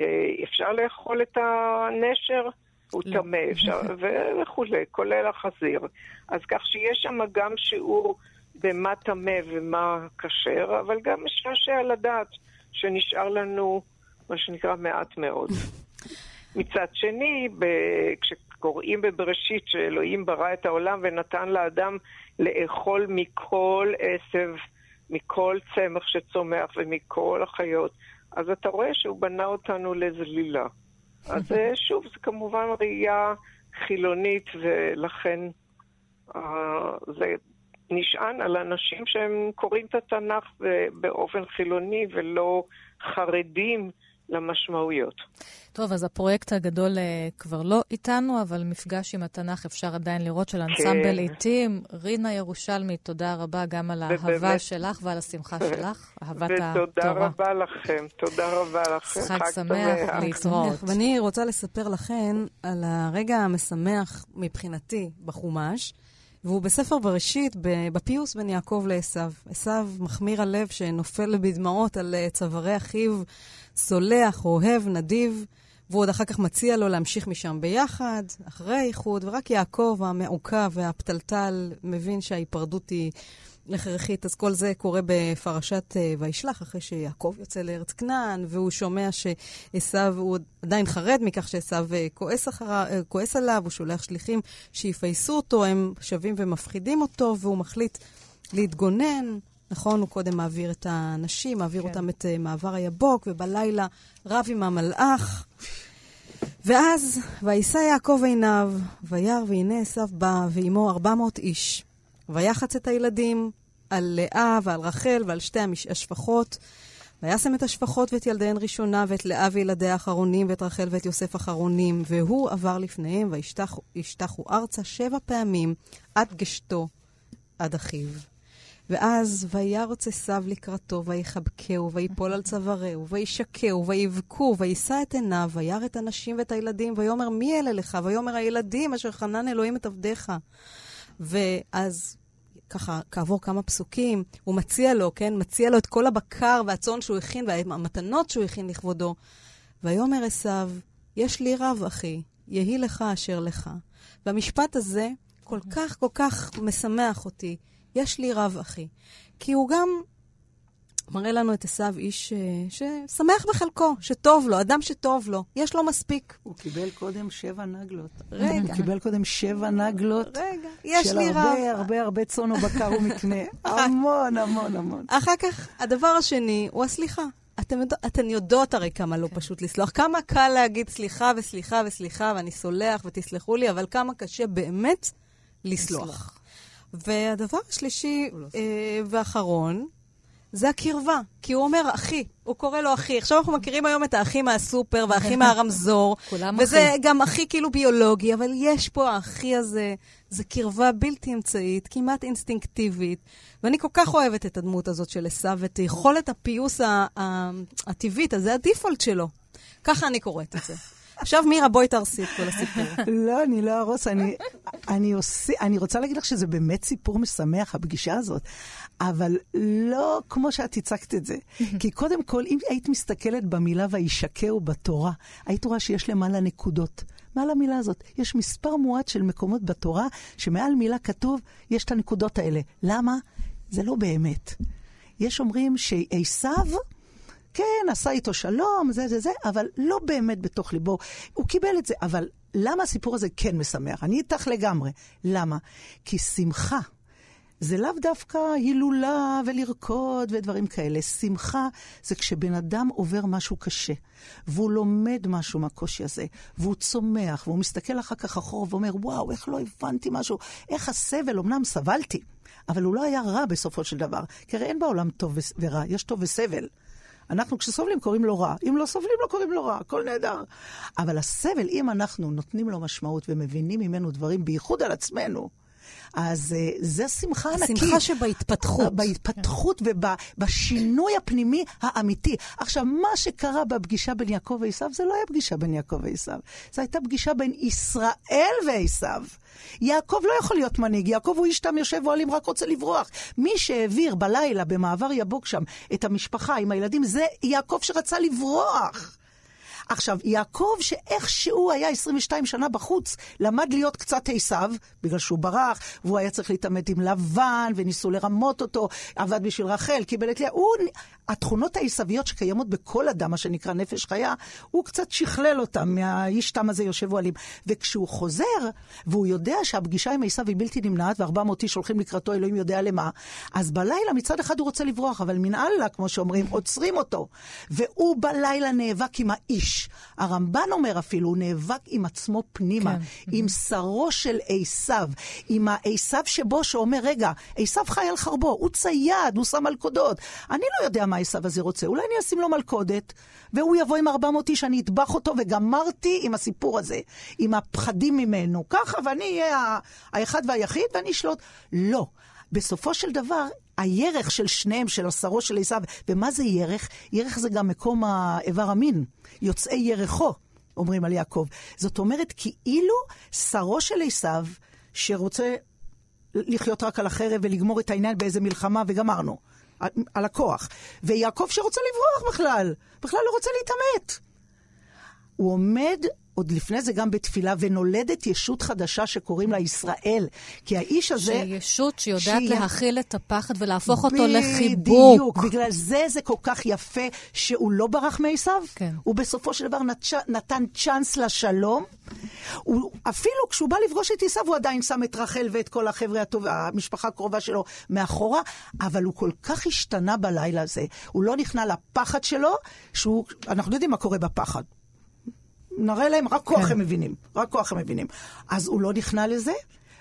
אה, אפשר לאכול את הנשר? הוא לא. טמא, אפשר, [laughs] וכולי, כולל החזיר. אז כך שיש שם גם שיעור במה טמא ומה כשר, אבל גם משעשע לדעת שנשאר לנו, מה שנקרא, מעט מאוד. [laughs] מצד שני, ב... כשקוראים בבראשית שאלוהים ברא את העולם ונתן לאדם לאכול מכל עשב, מכל צמח שצומח ומכל החיות, אז אתה רואה שהוא בנה אותנו לזלילה. אז [laughs] שוב, זה כמובן ראייה חילונית, ולכן uh, זה נשען על אנשים שהם קוראים את התנ"ך באופן חילוני ולא חרדים למשמעויות. טוב, אז הפרויקט הגדול uh, כבר לא איתנו, אבל מפגש עם התנ"ך אפשר עדיין לראות של אנסמבל כן. עיתים. רינה ירושלמי, תודה רבה גם על האהבה ובאמת... שלך ועל השמחה שלך, אהבת התורה. ותודה רבה לכם, תודה רבה לכם. חג, חג שמח, להתראות. ואני רוצה לספר לכן על הרגע המשמח מבחינתי בחומש. והוא בספר בראשית, בפיוס בין יעקב לעשו. עשו מחמיר הלב שנופל בדמעות על אה, צווארי אחיו, סולח, אוהב, נדיב, והוא עוד אחר כך מציע לו להמשיך משם ביחד, אחרי האיחוד, ורק יעקב המעוכב והפתלתל מבין שההיפרדות היא הכרחית. אז כל זה קורה בפרשת uh, וישלח, אחרי שיעקב יוצא לארץ כנען, והוא שומע שעשו, הוא עדיין חרד מכך שעשו uh, כועס, uh, כועס עליו, הוא שולח שליחים שיפייסו אותו, הם שווים ומפחידים אותו, והוא מחליט להתגונן. נכון, הוא קודם מעביר את האנשים, מעביר כן. אותם את uh, מעבר היבוק, ובלילה רב עם המלאך. ואז, וישא יעקב עיניו, וירא והנה עשיו בא, ועמו ארבע מאות איש. ויחץ את הילדים על לאה ועל רחל ועל שתי השפחות. וישם את השפחות ואת ילדיהן ראשונה, ואת לאה וילדיה אחרונים, ואת רחל ואת יוסף אחרונים. והוא עבר לפניהם, וישתחו ארצה שבע פעמים, עד גשתו, עד אחיו. ואז וירוץ עשיו לקראתו, ויחבקהו, ויפול על צווארהו, וישקהו, ויבכו, וישא את עיניו, וירא את הנשים ואת הילדים, ויאמר מי אלה לך? ויאמר הילדים אשר חנן אלוהים את עבדיך. ואז ככה, כעבור כמה פסוקים, הוא מציע לו, כן? מציע לו את כל הבקר והצאן שהוא הכין והמתנות שהוא הכין לכבודו. ויאמר עשיו, יש לי רב, אחי, יהי לך אשר לך. והמשפט הזה כל כך כל כך משמח אותי. יש לי רב, אחי. כי הוא גם מראה לנו את עשיו איש uh, ששמח בחלקו, שטוב לו, אדם שטוב לו, יש לו מספיק. הוא קיבל קודם שבע נגלות. רגע. הוא קיבל קודם שבע נגלות. רגע, יש לי רב. של הרבה הרבה הרבה צאן ובקר ומקנה. [laughs] המון, המון, המון. אחר כך, הדבר השני הוא הסליחה. אתם, יודע, אתן יודעות הרי כמה לא פשוט לסלוח. כמה קל להגיד סליחה וסליחה וסליחה, ואני סולח ותסלחו לי, אבל כמה קשה באמת לסלוח. והדבר השלישי לא אה, והאחרון, זה הקרבה. כי הוא אומר אחי, הוא קורא לו אחי. עכשיו אנחנו מכירים היום את האחים מהסופר והאחים מהרמזור. [laughs] כולם אחי. וזה גם אחי כאילו ביולוגי, אבל יש פה האחי הזה, זה קרבה בלתי אמצעית, כמעט אינסטינקטיבית. ואני כל כך אוהבת את הדמות הזאת של עשו, ואת יכולת הפיוס הטבעית, אז זה הדיפולט שלו. ככה אני קוראת את זה. [laughs] עכשיו, מירה, בואי תרסי את כל הסיפור. לא, אני לא ארוס. אני, אני, עושה, אני רוצה להגיד לך שזה באמת סיפור משמח, הפגישה הזאת, אבל לא כמו שאת הצגת את זה. כי קודם כל, אם היית מסתכלת במילה וישקהו בתורה, היית רואה שיש למעלה נקודות. מעל המילה הזאת. יש מספר מועט של מקומות בתורה שמעל מילה כתוב, יש את הנקודות האלה. למה? זה לא באמת. יש אומרים שעשיו... כן, עשה איתו שלום, זה זה זה, אבל לא באמת בתוך ליבו. הוא קיבל את זה, אבל למה הסיפור הזה כן משמח? אני איתך לגמרי. למה? כי שמחה זה לאו דווקא הילולה ולרקוד ודברים כאלה. שמחה זה כשבן אדם עובר משהו קשה, והוא לומד משהו מהקושי הזה, והוא צומח, והוא מסתכל אחר כך אחורה ואומר, וואו, איך לא הבנתי משהו, איך הסבל, אמנם סבלתי, אבל הוא לא היה רע בסופו של דבר. כי הרי אין בעולם טוב ורע, יש טוב וסבל. אנחנו כשסובלים קוראים לו רע, אם לא סובלים לא קוראים לו רע, הכל נהדר. אבל הסבל, אם אנחנו נותנים לו משמעות ומבינים ממנו דברים, בייחוד על עצמנו, אז uh, זה שמחה ענקית. שמחה שבהתפתחות. בהתפתחות ובשינוי הפנימי האמיתי. עכשיו, מה שקרה בפגישה בין יעקב ועשיו, זה לא היה פגישה בין יעקב ועשיו. זו הייתה פגישה בין ישראל ועשיו. יעקב לא יכול להיות מנהיג, יעקב הוא איש תם יושב אוהלים, רק רוצה לברוח. מי שהעביר בלילה במעבר יבוק שם את המשפחה עם הילדים, זה יעקב שרצה לברוח. עכשיו, יעקב, שאיכשהו היה 22 שנה בחוץ, למד להיות קצת עשיו, בגלל שהוא ברח, והוא היה צריך להתעמת עם לבן, וניסו לרמות אותו, עבד בשביל רחל, קיבל את לאה. הוא, התכונות העשוויות שקיימות בכל אדם, מה שנקרא נפש חיה, הוא קצת שכלל אותם מהאיש תם הזה יושב אוהלים. וכשהוא חוזר, והוא יודע שהפגישה עם עשיו היא בלתי נמנעת, ו-400 איש הולכים לקראתו, אלוהים יודע למה, אז בלילה מצד אחד הוא רוצה לברוח, אבל מן אללה, כמו שאומרים, עוצרים אותו. והוא בלילה נאבק עם האיש. הרמב"ן אומר אפילו, הוא נאבק עם עצמו פנימה, כן. עם שרו של עשיו, עם העשיו שבו שאומר, רגע, עשיו חי על חרבו, הוא צייד, הוא שם מלכודות. אני לא יודע מה עשיו הזה רוצה, אולי אני אשים לו מלכודת, והוא יבוא עם 400 איש, אני אטבח אותו, וגמרתי עם הסיפור הזה, עם הפחדים ממנו. ככה, ואני אהיה האחד והיחיד, ואני אשלוט. לא. בסופו של דבר, הירך של שניהם, של עשרו של עשיו, ומה זה ירך? ירך זה גם מקום האיבר המין, יוצאי ירחו, אומרים על יעקב. זאת אומרת, כאילו שרו של עשיו, שרוצה לחיות רק על החרב ולגמור את העניין באיזה מלחמה, וגמרנו. על הכוח. ויעקב שרוצה לברוח בכלל, בכלל לא רוצה להתעמת. הוא עומד עוד לפני זה גם בתפילה, ונולדת ישות חדשה שקוראים לה ישראל. כי האיש הזה... שהיא ישות שיודעת שהיא... להכיל את הפחד ולהפוך אותו לחיבוק. בדיוק, בגלל זה זה כל כך יפה שהוא לא ברח מעשיו. כן. הוא בסופו של דבר נת... נתן צ'אנס לשלום. הוא, אפילו כשהוא בא לפגוש את עשיו, הוא עדיין שם את רחל ואת כל החבר'ה הטוב, המשפחה הקרובה שלו מאחורה, אבל הוא כל כך השתנה בלילה הזה. הוא לא נכנע לפחד שלו, שהוא... אנחנו יודעים מה קורה בפחד. נראה להם, רק כוח כן. הם מבינים, רק כוח הם מבינים. אז הוא לא נכנע לזה,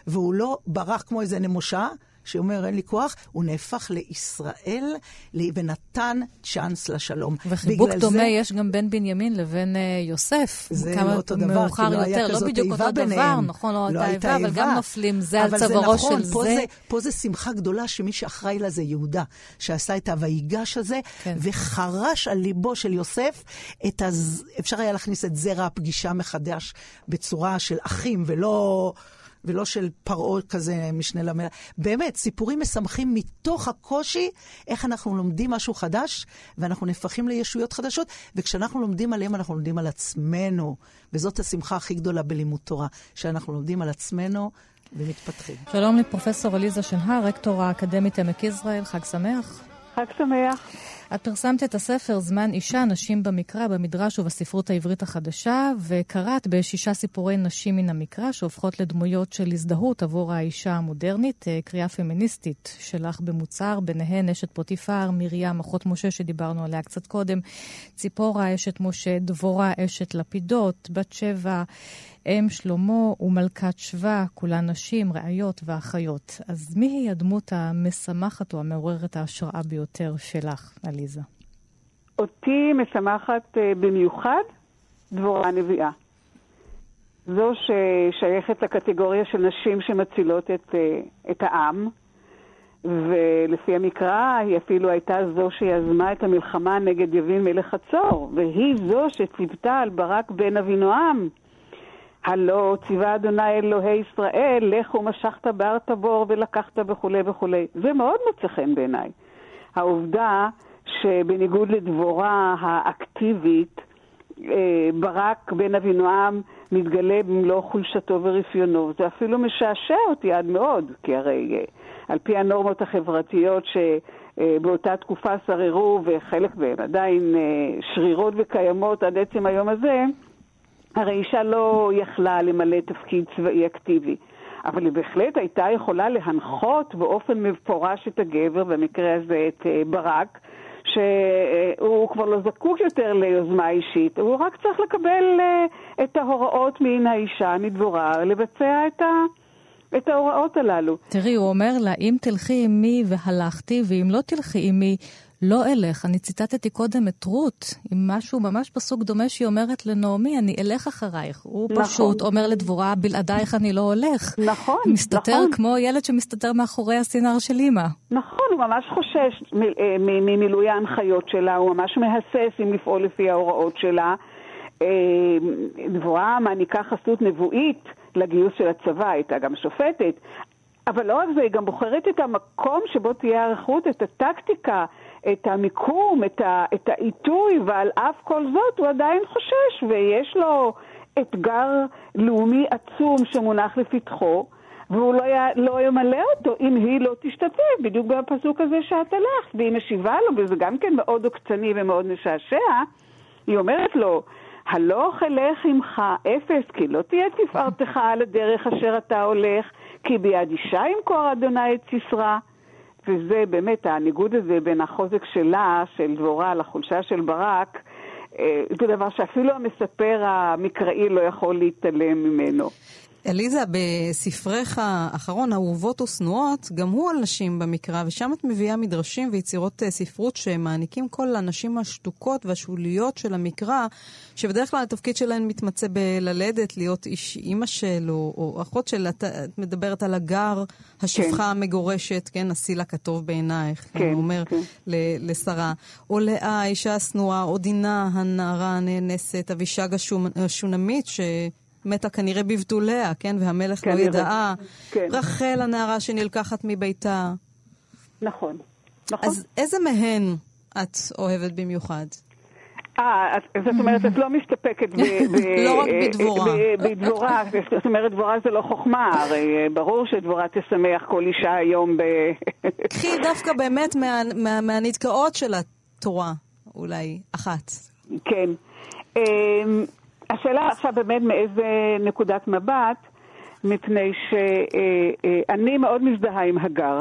והוא לא ברח כמו איזה נמושה, שאומר אין לי כוח, הוא נהפך לישראל ונתן צ'אנס לשלום. וחיבוק דומה זה... יש גם בין בנימין לבין uh, יוסף. זה לא אותו דבר, כי לא היה כזאת איבה ביניהם. לא בדיוק אותו דבר, נכון, לא, לא הייתה איבה, אבל גם נופלים זה על צווארו נכון, של פה זה. פה זה שמחה גדולה שמי שאחראי לה זה יהודה, שעשה את ה"ויגש" הזה, כן. וחרש על ליבו של יוסף את הז... אפשר היה להכניס את זרע הפגישה מחדש בצורה של אחים, ולא... ולא של פרעה כזה, משנה למלך. באמת, סיפורים משמחים מתוך הקושי, איך אנחנו לומדים משהו חדש, ואנחנו נהפכים לישויות חדשות, וכשאנחנו לומדים עליהם, אנחנו לומדים על עצמנו. וזאת השמחה הכי גדולה בלימוד תורה, שאנחנו לומדים על עצמנו ומתפתחים. שלום לפרופסור עליזה שנהר, רקטור האקדמית עמק יזרעאל, חג שמח. חג שמח. את פרסמת את הספר זמן אישה, נשים במקרא, במדרש ובספרות העברית החדשה, וקראת בשישה סיפורי נשים מן המקרא, שהופכות לדמויות של הזדהות עבור האישה המודרנית, אה, קריאה פמיניסטית שלך במוצהר, ביניהן אשת פוטיפר, מרים, אחות משה שדיברנו עליה קצת קודם, ציפורה, אשת משה, דבורה, אשת לפידות, בת שבע, אם שלמה ומלכת שבא, כולן נשים, ראיות ואחיות. אז מי היא הדמות המשמחת או המעוררת ההשראה ביותר שלך, עליזה? אותי משמחת uh, במיוחד דבורה הנביאה. זו ששייכת לקטגוריה של נשים שמצילות את, uh, את העם, ולפי המקרא היא אפילו הייתה זו שיזמה את המלחמה נגד יבין מלך חצור, והיא זו שציוותה על ברק בן אבינועם הלא ציווה אדוני אלוהי ישראל, לך ומשכת בהר תבור ולקחת וכולי וכולי. זה מאוד מוצא חן בעיניי. העובדה שבניגוד לדבורה האקטיבית, אה, ברק בן אבינועם מתגלה במלוא חולשתו ורפיונו. זה אפילו משעשע אותי עד מאוד, כי הרי אה, על פי הנורמות החברתיות שבאותה תקופה שררו, וחלק מהן עדיין אה, שרירות וקיימות עד עצם היום הזה, הרי אישה לא יכלה למלא תפקיד צבאי אקטיבי, אבל היא בהחלט הייתה יכולה להנחות באופן מפורש את הגבר, במקרה הזה את אה, ברק, שהוא כבר לא זקוק יותר ליוזמה אישית, הוא רק צריך לקבל אה, את ההוראות מן האישה, מדבורה, לבצע את ה... את ההוראות הללו. תראי, הוא אומר לה, אם תלכי עמי והלכתי, ואם לא תלכי עמי לא אלך. אני ציטטתי קודם את רות, עם משהו ממש פסוק דומה שהיא אומרת לנעמי, אני אלך אחרייך. הוא נכון. פשוט אומר לדבורה, בלעדייך אני לא הולך. נכון, מסתתר נכון. כמו ילד שמסתתר מאחורי הסינר של אימא. נכון, הוא ממש חושש אה, ממילוי ההנחיות שלה, הוא ממש מהסס אם לפעול לפי ההוראות שלה. אה, דבורה מעניקה חסות נבואית לגיוס של הצבא, הייתה גם שופטת. אבל לא רק זה, היא גם בוחרת את המקום שבו תהיה ערכות, את הטקטיקה, את המיקום, את, ה, את העיתוי, ועל אף כל זאת הוא עדיין חושש, ויש לו אתגר לאומי עצום שמונח לפתחו, והוא לא, י, לא ימלא אותו אם היא לא תשתתף, בדיוק בפסוק הזה שאת הלכת, והיא משיבה לו, וזה גם כן מאוד עוקצני ומאוד משעשע, היא אומרת לו, הלוך אלך עמך אפס, כי לא תהיה תפארתך על הדרך אשר אתה הולך, כי ביד אישה ימכור אדוני את סיסרא. וזה באמת, הניגוד הזה בין החוזק שלה, של דבורה, לחולשה של ברק, אה, זה דבר שאפילו המספר המקראי לא יכול להתעלם ממנו. עליזה, בספרך האחרון, אהובות ושנואות, גם הוא על נשים במקרא, ושם את מביאה מדרשים ויצירות אה, ספרות שמעניקים כל הנשים השתוקות והשוליות של המקרא, שבדרך כלל התפקיד שלהן מתמצא בללדת, להיות איש אימא של, או, או אחות של, את, את מדברת על הגר, השפחה כן. המגורשת, כן, הסילה כטוב בעינייך, כן, כן, הוא אומר כן. לשרה. או לאה, האישה השנואה, או דינה, הנערה הנאנסת, אבישג השונמית, ש... מתה כנראה בבתוליה, כן? והמלך לא ידעה. כן. רחל הנערה שנלקחת מביתה. נכון, נכון. אז איזה מהן את אוהבת במיוחד? אה, זאת אומרת, את לא מסתפקת [laughs] לא רק בדבורה. בדבורה, זאת אומרת, דבורה זה לא חוכמה, הרי אה, ברור שדבורה תשמח כל אישה היום ב... [laughs] קחי דווקא באמת מהנתקעות של התורה, אולי, אחת. כן. השאלה עכשיו באמת מאיזה נקודת מבט, מפני שאני מאוד מזדהה עם הגר.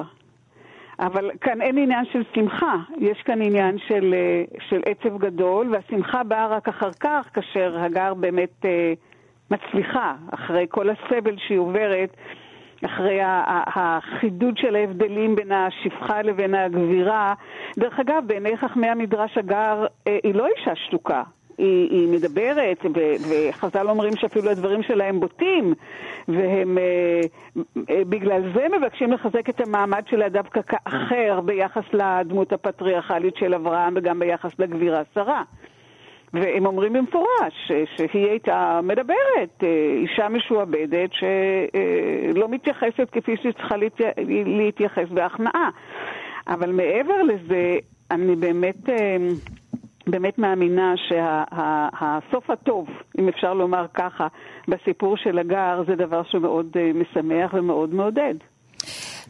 אבל כאן אין עניין של שמחה, יש כאן עניין של, של עצב גדול, והשמחה באה רק אחר כך, כאשר הגר באמת אה, מצליחה, אחרי כל הסבל שהיא עוברת, אחרי החידוד של ההבדלים בין השפחה לבין הגבירה. דרך אגב, בעיני חכמי המדרש הגר אה, היא לא אישה שתוקה, היא, היא מדברת, ו, וחז"ל אומרים שאפילו הדברים שלה הם בוטים, והם אה, אה, בגלל זה מבקשים לחזק את המעמד שלה דווקא כאחר ביחס לדמות הפטריארכלית של אברהם וגם ביחס לגבירה שרה. והם אומרים במפורש שהיא הייתה מדברת, אה, אישה משועבדת שלא אה, מתייחסת כפי שהיא צריכה להתייחס בהכנעה. אבל מעבר לזה, אני באמת אה, באמת מאמינה שהסוף הטוב, אם אפשר לומר ככה, בסיפור של הגר זה דבר שמאוד אה, משמח ומאוד מעודד.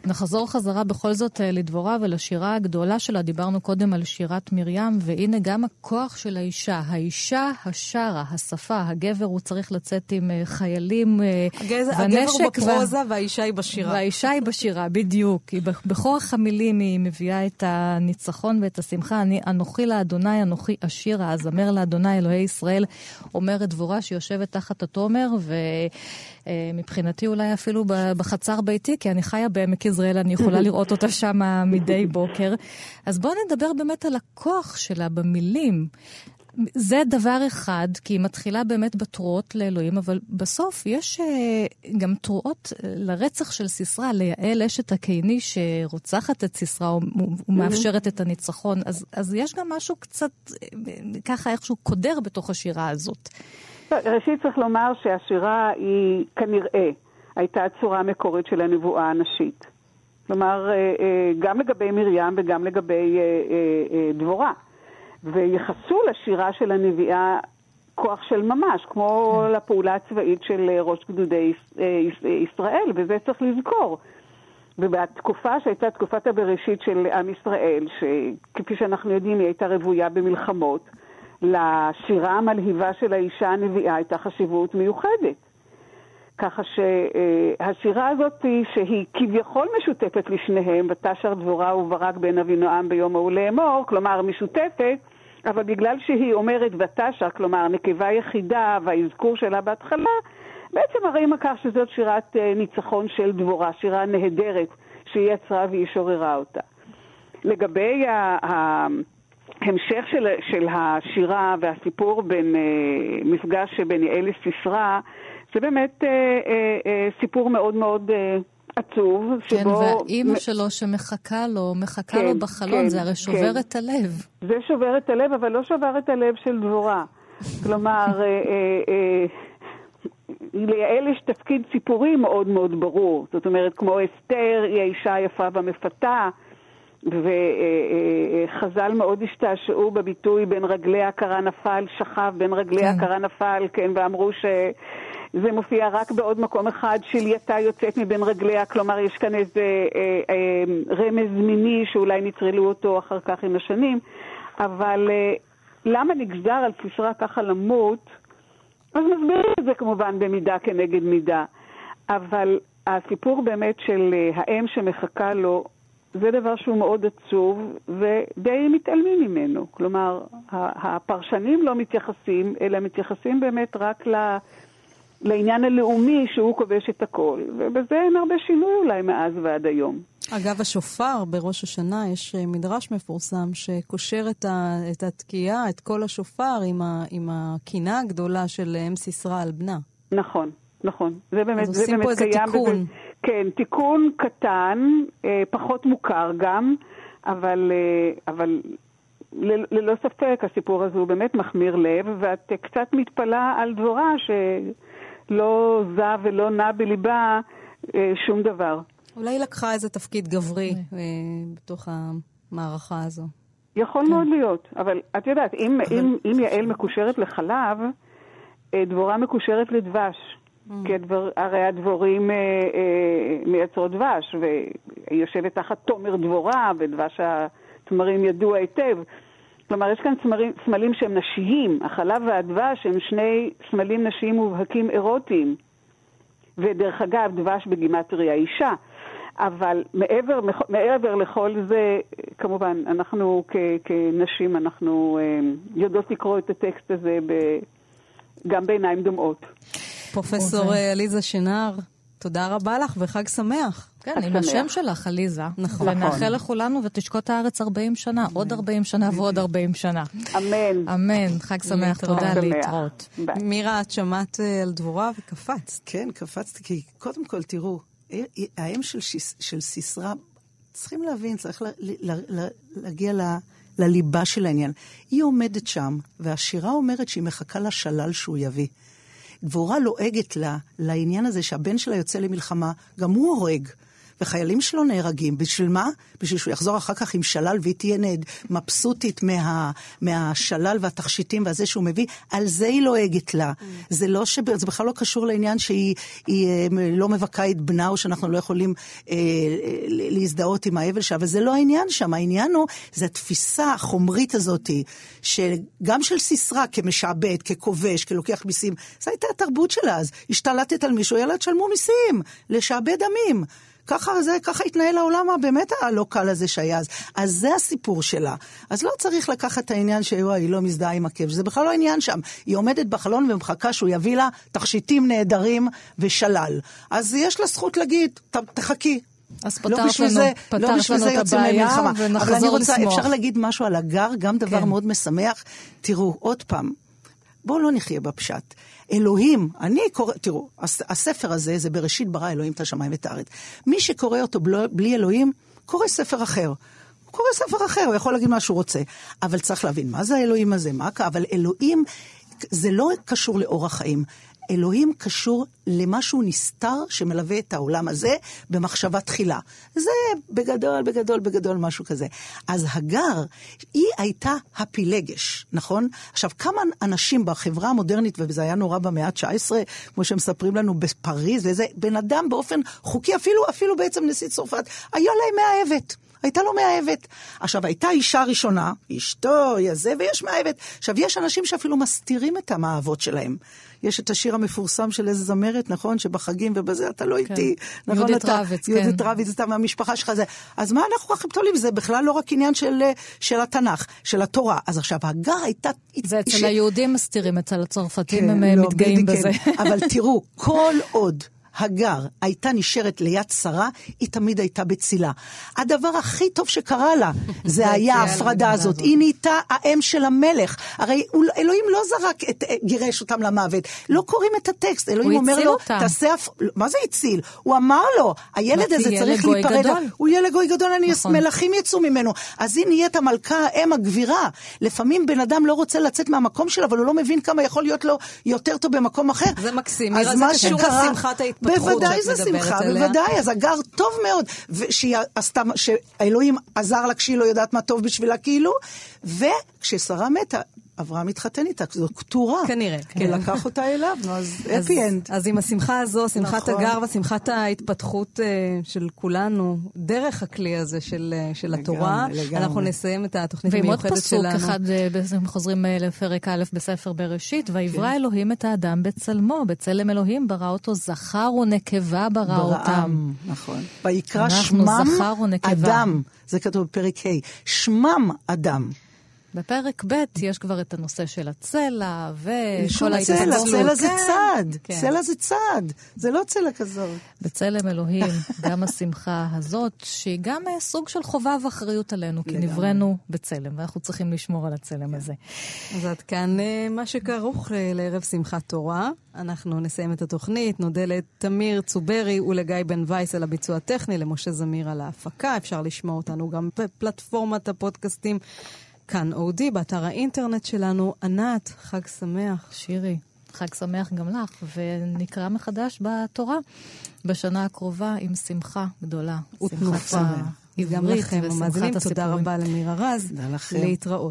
נחזור חזרה בכל זאת אה, לדבורה ולשירה הגדולה שלה. דיברנו קודם על שירת מרים, והנה גם הכוח של האישה. האישה השרה, השפה, הגבר הוא צריך לצאת עם אה, חיילים הגז, ונשק. הגבר הוא בפרוזה ו... והאישה היא בשירה. והאישה היא בשירה, בדיוק. היא בכוח המילים היא מביאה את הניצחון ואת השמחה. אני, אנוכי לאדוני, אנוכי אשירה, אזמר לאדוני אלוהי ישראל, אומרת דבורה שיושבת תחת התומר, ו... אה, מבחינתי אולי אפילו בחצר ביתי, כי אני חיה בעמק יזרעאל, אני יכולה לראות אותה שם מדי בוקר. אז בואו נדבר באמת על הכוח שלה במילים. זה דבר אחד, כי היא מתחילה באמת בתרועות לאלוהים, אבל בסוף יש uh, גם תרועות לרצח של סיסרא, ליעל אשת הקיני שרוצחת את סיסרא ומאפשרת את הניצחון. אז, אז יש גם משהו קצת, ככה איכשהו קודר בתוך השירה הזאת. ראשית צריך לומר שהשירה היא כנראה הייתה הצורה המקורית של הנבואה הנשית. כלומר, אה, אה, גם לגבי מרים וגם לגבי אה, דבורה. וייחסו לשירה של הנביאה כוח של ממש, כמו כן. לפעולה הצבאית של ראש גדודי ישראל, וזה צריך לזכור. ובתקופה שהייתה תקופת הבראשית של עם ישראל, שכפי שאנחנו יודעים היא הייתה רוויה במלחמות, לשירה המלהיבה של האישה הנביאה הייתה חשיבות מיוחדת. ככה שהשירה הזאת, שהיא כביכול משותפת לשניהם, ותשר דבורה וברק בן אבינועם ביום ההוא לאמור, כלומר משותפת, אבל בגלל שהיא אומרת ותשר, כלומר נקבה יחידה והאזכור שלה בהתחלה, בעצם מראים על כך שזאת שירת אה, ניצחון של דבורה, שירה נהדרת שהיא יצרה והיא שוררה אותה. לגבי ה... המשך של, של השירה והסיפור בין אה, מפגש בין יעל לסיסרא, זה באמת אה, אה, אה, סיפור מאוד מאוד אה, עצוב. כן, שבו... והאימא שלו שמחכה לו, מחכה כן, לו בחלון, כן, זה הרי שובר כן. את הלב. זה שובר את הלב, אבל לא שובר את הלב של דבורה. כלומר, אה, אה, אה, ליעל יש תפקיד ציפורי מאוד מאוד ברור. זאת אומרת, כמו אסתר, היא האישה היפה והמפתה. וחז"ל מאוד השתעשעו בביטוי בין רגלי הקרה נפל, שכב בין רגלי כן. הקרה נפל, כן, ואמרו שזה מופיע רק בעוד מקום אחד, שלייתה יוצאת מבין רגליה, כלומר יש כאן איזה אה, אה, רמז מיני שאולי נטרלו אותו אחר כך עם השנים, אבל אה, למה נגזר על סיסרא ככה למות? אז מסבירים את זה כמובן במידה כנגד מידה, אבל הסיפור באמת של אה, האם שמחכה לו זה דבר שהוא מאוד עצוב, ודי מתעלמים ממנו. כלומר, הפרשנים לא מתייחסים, אלא מתייחסים באמת רק. לעניין הלאומי שהוא כובש את הכל, ובזה אין הרבה שינוי אולי מאז ועד היום. אגב, השופר בראש השנה, יש אה, מדרש מפורסם שקושר את, ה, את התקיעה, את כל השופר, עם, ה, עם הקינה הגדולה של אם סיסרא על בנה. נכון, נכון. זה באמת, אז עושים פה איזה תיקון. בזה, כן, תיקון קטן, אה, פחות מוכר גם, אבל, אה, אבל ללא ספק הסיפור הזה הוא באמת מחמיר לב, ואת קצת מתפלאה על דבורה שלא זע ולא נע בליבה אה, שום דבר. אולי היא לקחה איזה תפקיד גברי אה, בתוך המערכה הזו. יכול כן. מאוד להיות, אבל את יודעת, אם. אם, אם יעל מקושרת לחלב, אה, דבורה מקושרת לדבש. Mm. כי הדבר, הרי הדבורים אה, אה, מייצרות דבש, והיא יושבת תחת תומר דבורה, ודבש התמרים ידוע היטב. כלומר, יש כאן סמלים, סמלים שהם נשיים. החלב והדבש הם שני סמלים נשיים מובהקים אירוטיים. ודרך אגב, דבש בגימטריה אישה. אבל מעבר, מעבר לכל זה, כמובן, אנחנו כ, כנשים, אנחנו אה, יודעות לקרוא את הטקסט הזה ב, גם בעיניים דומעות. פרופסור עליזה שנהר, תודה רבה לך וחג שמח. כן, עם השם שלך, עליזה. נכון. ונאחל לכולנו ותשקוט הארץ 40 שנה, עוד 40 שנה ועוד 40 שנה. אמן. אמן, חג שמח, תודה, להתראות. מירה, את שמעת על דבורה וקפצת. כן, קפצתי, כי קודם כל, תראו, האם של, שיס, של סיסרא, צריכים להבין, צריך לה, לה, לה, להגיע ל, לליבה של העניין. היא עומדת שם, והשירה אומרת שהיא מחכה לשלל שהוא יביא. דבורה לועגת לה, לעניין הזה שהבן שלה יוצא למלחמה, גם הוא הורג. וחיילים שלו נהרגים. בשביל מה? בשביל שהוא יחזור אחר כך עם שלל והיא תהיה נד, מבסוטית מה, מהשלל והתכשיטים והזה שהוא מביא, על זה היא לועגת לה. Mm. זה, לא ש... זה בכלל לא קשור לעניין שהיא היא, אה, לא מבכה את בנה או שאנחנו לא יכולים אה, להזדהות עם האבל שלה, וזה לא העניין שם. העניין הוא, זה התפיסה החומרית הזאת, שגם של סיסרא כמשעבד, ככובש, כלוקח מיסים, זו הייתה התרבות שלה אז. השתלטת על מישהו, יאללה, תשלמו מיסים, לשעבד עמים. ככה, זה, ככה התנהל העולם הבאמת הלא קל הזה שהיה אז. אז זה הסיפור שלה. אז לא צריך לקחת את העניין שהיא לא מזדהה עם הכיף, זה בכלל לא עניין שם. היא עומדת בחלון ומחכה שהוא יביא לה תכשיטים נהדרים ושלל. אז יש לה זכות להגיד, תחכי, אז פתרת לא לנו, זה, פתרת לא בשביל זה יוצאים למלחמה. אבל אני רוצה, לשמוח. אפשר להגיד משהו על הגר, גם דבר כן. מאוד משמח. תראו, עוד פעם, בואו לא נחיה בפשט. אלוהים, אני קורא, תראו, הספר הזה זה בראשית ברא אלוהים את השמיים ואת הארץ. מי שקורא אותו בלי אלוהים, קורא ספר אחר. הוא קורא ספר אחר, הוא יכול להגיד מה שהוא רוצה. אבל צריך להבין מה זה האלוהים הזה, מה, אבל אלוהים זה לא קשור לאורח חיים. אלוהים קשור למשהו נסתר שמלווה את העולם הזה במחשבה תחילה. זה בגדול, בגדול, בגדול משהו כזה. אז הגר, היא הייתה הפילגש, נכון? עכשיו, כמה אנשים בחברה המודרנית, וזה היה נורא במאה ה-19, כמו שמספרים לנו בפריז, וזה בן אדם באופן חוקי, אפילו, אפילו בעצם נשיא צרפת, היה להם מאהבת. הייתה לו מאהבת. עכשיו, הייתה אישה ראשונה, אשתו, יזה, ויש מאהבת. עכשיו, יש אנשים שאפילו מסתירים את המאהבות שלהם. יש את השיר המפורסם של איזה זמרת, נכון? שבחגים ובזה אתה לא כן. איתי. נכון? יהודית אתה, רביץ, כן. יהודית רביץ, אתה מהמשפחה שלך זה. אז מה אנחנו כל כך תולים? זה בכלל לא רק עניין של, של התנ"ך, של התורה. אז עכשיו, הגר הייתה... זה אצל ש... היהודים מסתירים, אצל הצרפתים כן, הם לא, מתגאים בזה. כן. אבל תראו, [laughs] כל עוד... הגר הייתה נשארת ליד שרה, היא תמיד הייתה בצילה. הדבר הכי טוב שקרה לה, [laughs] זה היה ההפרדה הזאת. היא נהייתה האם של המלך. הרי אלוהים לא זרק את, גירש אותם למוות. לא קוראים את הטקסט. אלוהים אומר לו, תעשה... הפ... מה זה הציל? הוא אמר לו, הילד הזה צריך להיפרד. הוא ילד גוי גדול, אני נכון. מלכים יצאו ממנו. אז היא נהיית המלכה, האם הגבירה. לפעמים בן אדם לא רוצה לצאת מהמקום שלו, אבל הוא לא מבין כמה יכול להיות לו יותר טוב במקום אחר. זה מקסים. אז מה שקרה... ההתפתחות. בוודאי זה שמחה, עליה. בוודאי, אז הגר טוב מאוד, שהיא עשתה, שאלוהים עזר לה כשהיא לא יודעת מה טוב בשבילה כאילו, וכששרה מתה, אברהם התחתן איתה, זו כתורה. כנראה, כן. ולקח אותה אליו, נו, אז [laughs] אפי אנד. אז עם השמחה הזו, שמחת נכון. הגר ושמחת ההתפתחות uh, של כולנו, דרך הכלי הזה של, של לגמרי, התורה, לגמרי. אנחנו נסיים את התוכנית המיוחדת שלנו. ועם עוד פסוק אחד, uh, חוזרים uh, לפרק א' בספר בראשית, ויברא כן. אלוהים את האדם בצלמו, בצלם אלוהים ברא אותו, זכר ונקבה ברא ברעם, אותם. נכון. ויקרא שמם אדם, זה כתוב בפרק ה', שמם אדם. בפרק ב' יש כבר את הנושא של הצלע, וכל ההתפצלות. צלע זה צד, כן. צלע זה צד, זה לא צלע כזאת. בצלם אלוהים, גם השמחה הזאת, שהיא גם אה, סוג של חובה ואחריות עלינו, כי נבראנו בצלם, ואנחנו צריכים לשמור על הצלם הזה. אז עד כאן אה, מה שכרוך אה, לערב שמחת תורה. אנחנו נסיים את התוכנית, נודה לתמיר צוברי ולגיא בן וייס על הביצוע הטכני, למשה זמיר על ההפקה. אפשר לשמוע אותנו גם בפלטפורמת הפודקאסטים. כאן אודי, באתר האינטרנט שלנו. ענת, חג שמח. שירי, חג שמח גם לך, ונקרא מחדש בתורה בשנה הקרובה עם שמחה גדולה. ותנופה. גם לכם, המאזינים, תודה רבה למירה רז. להתראות.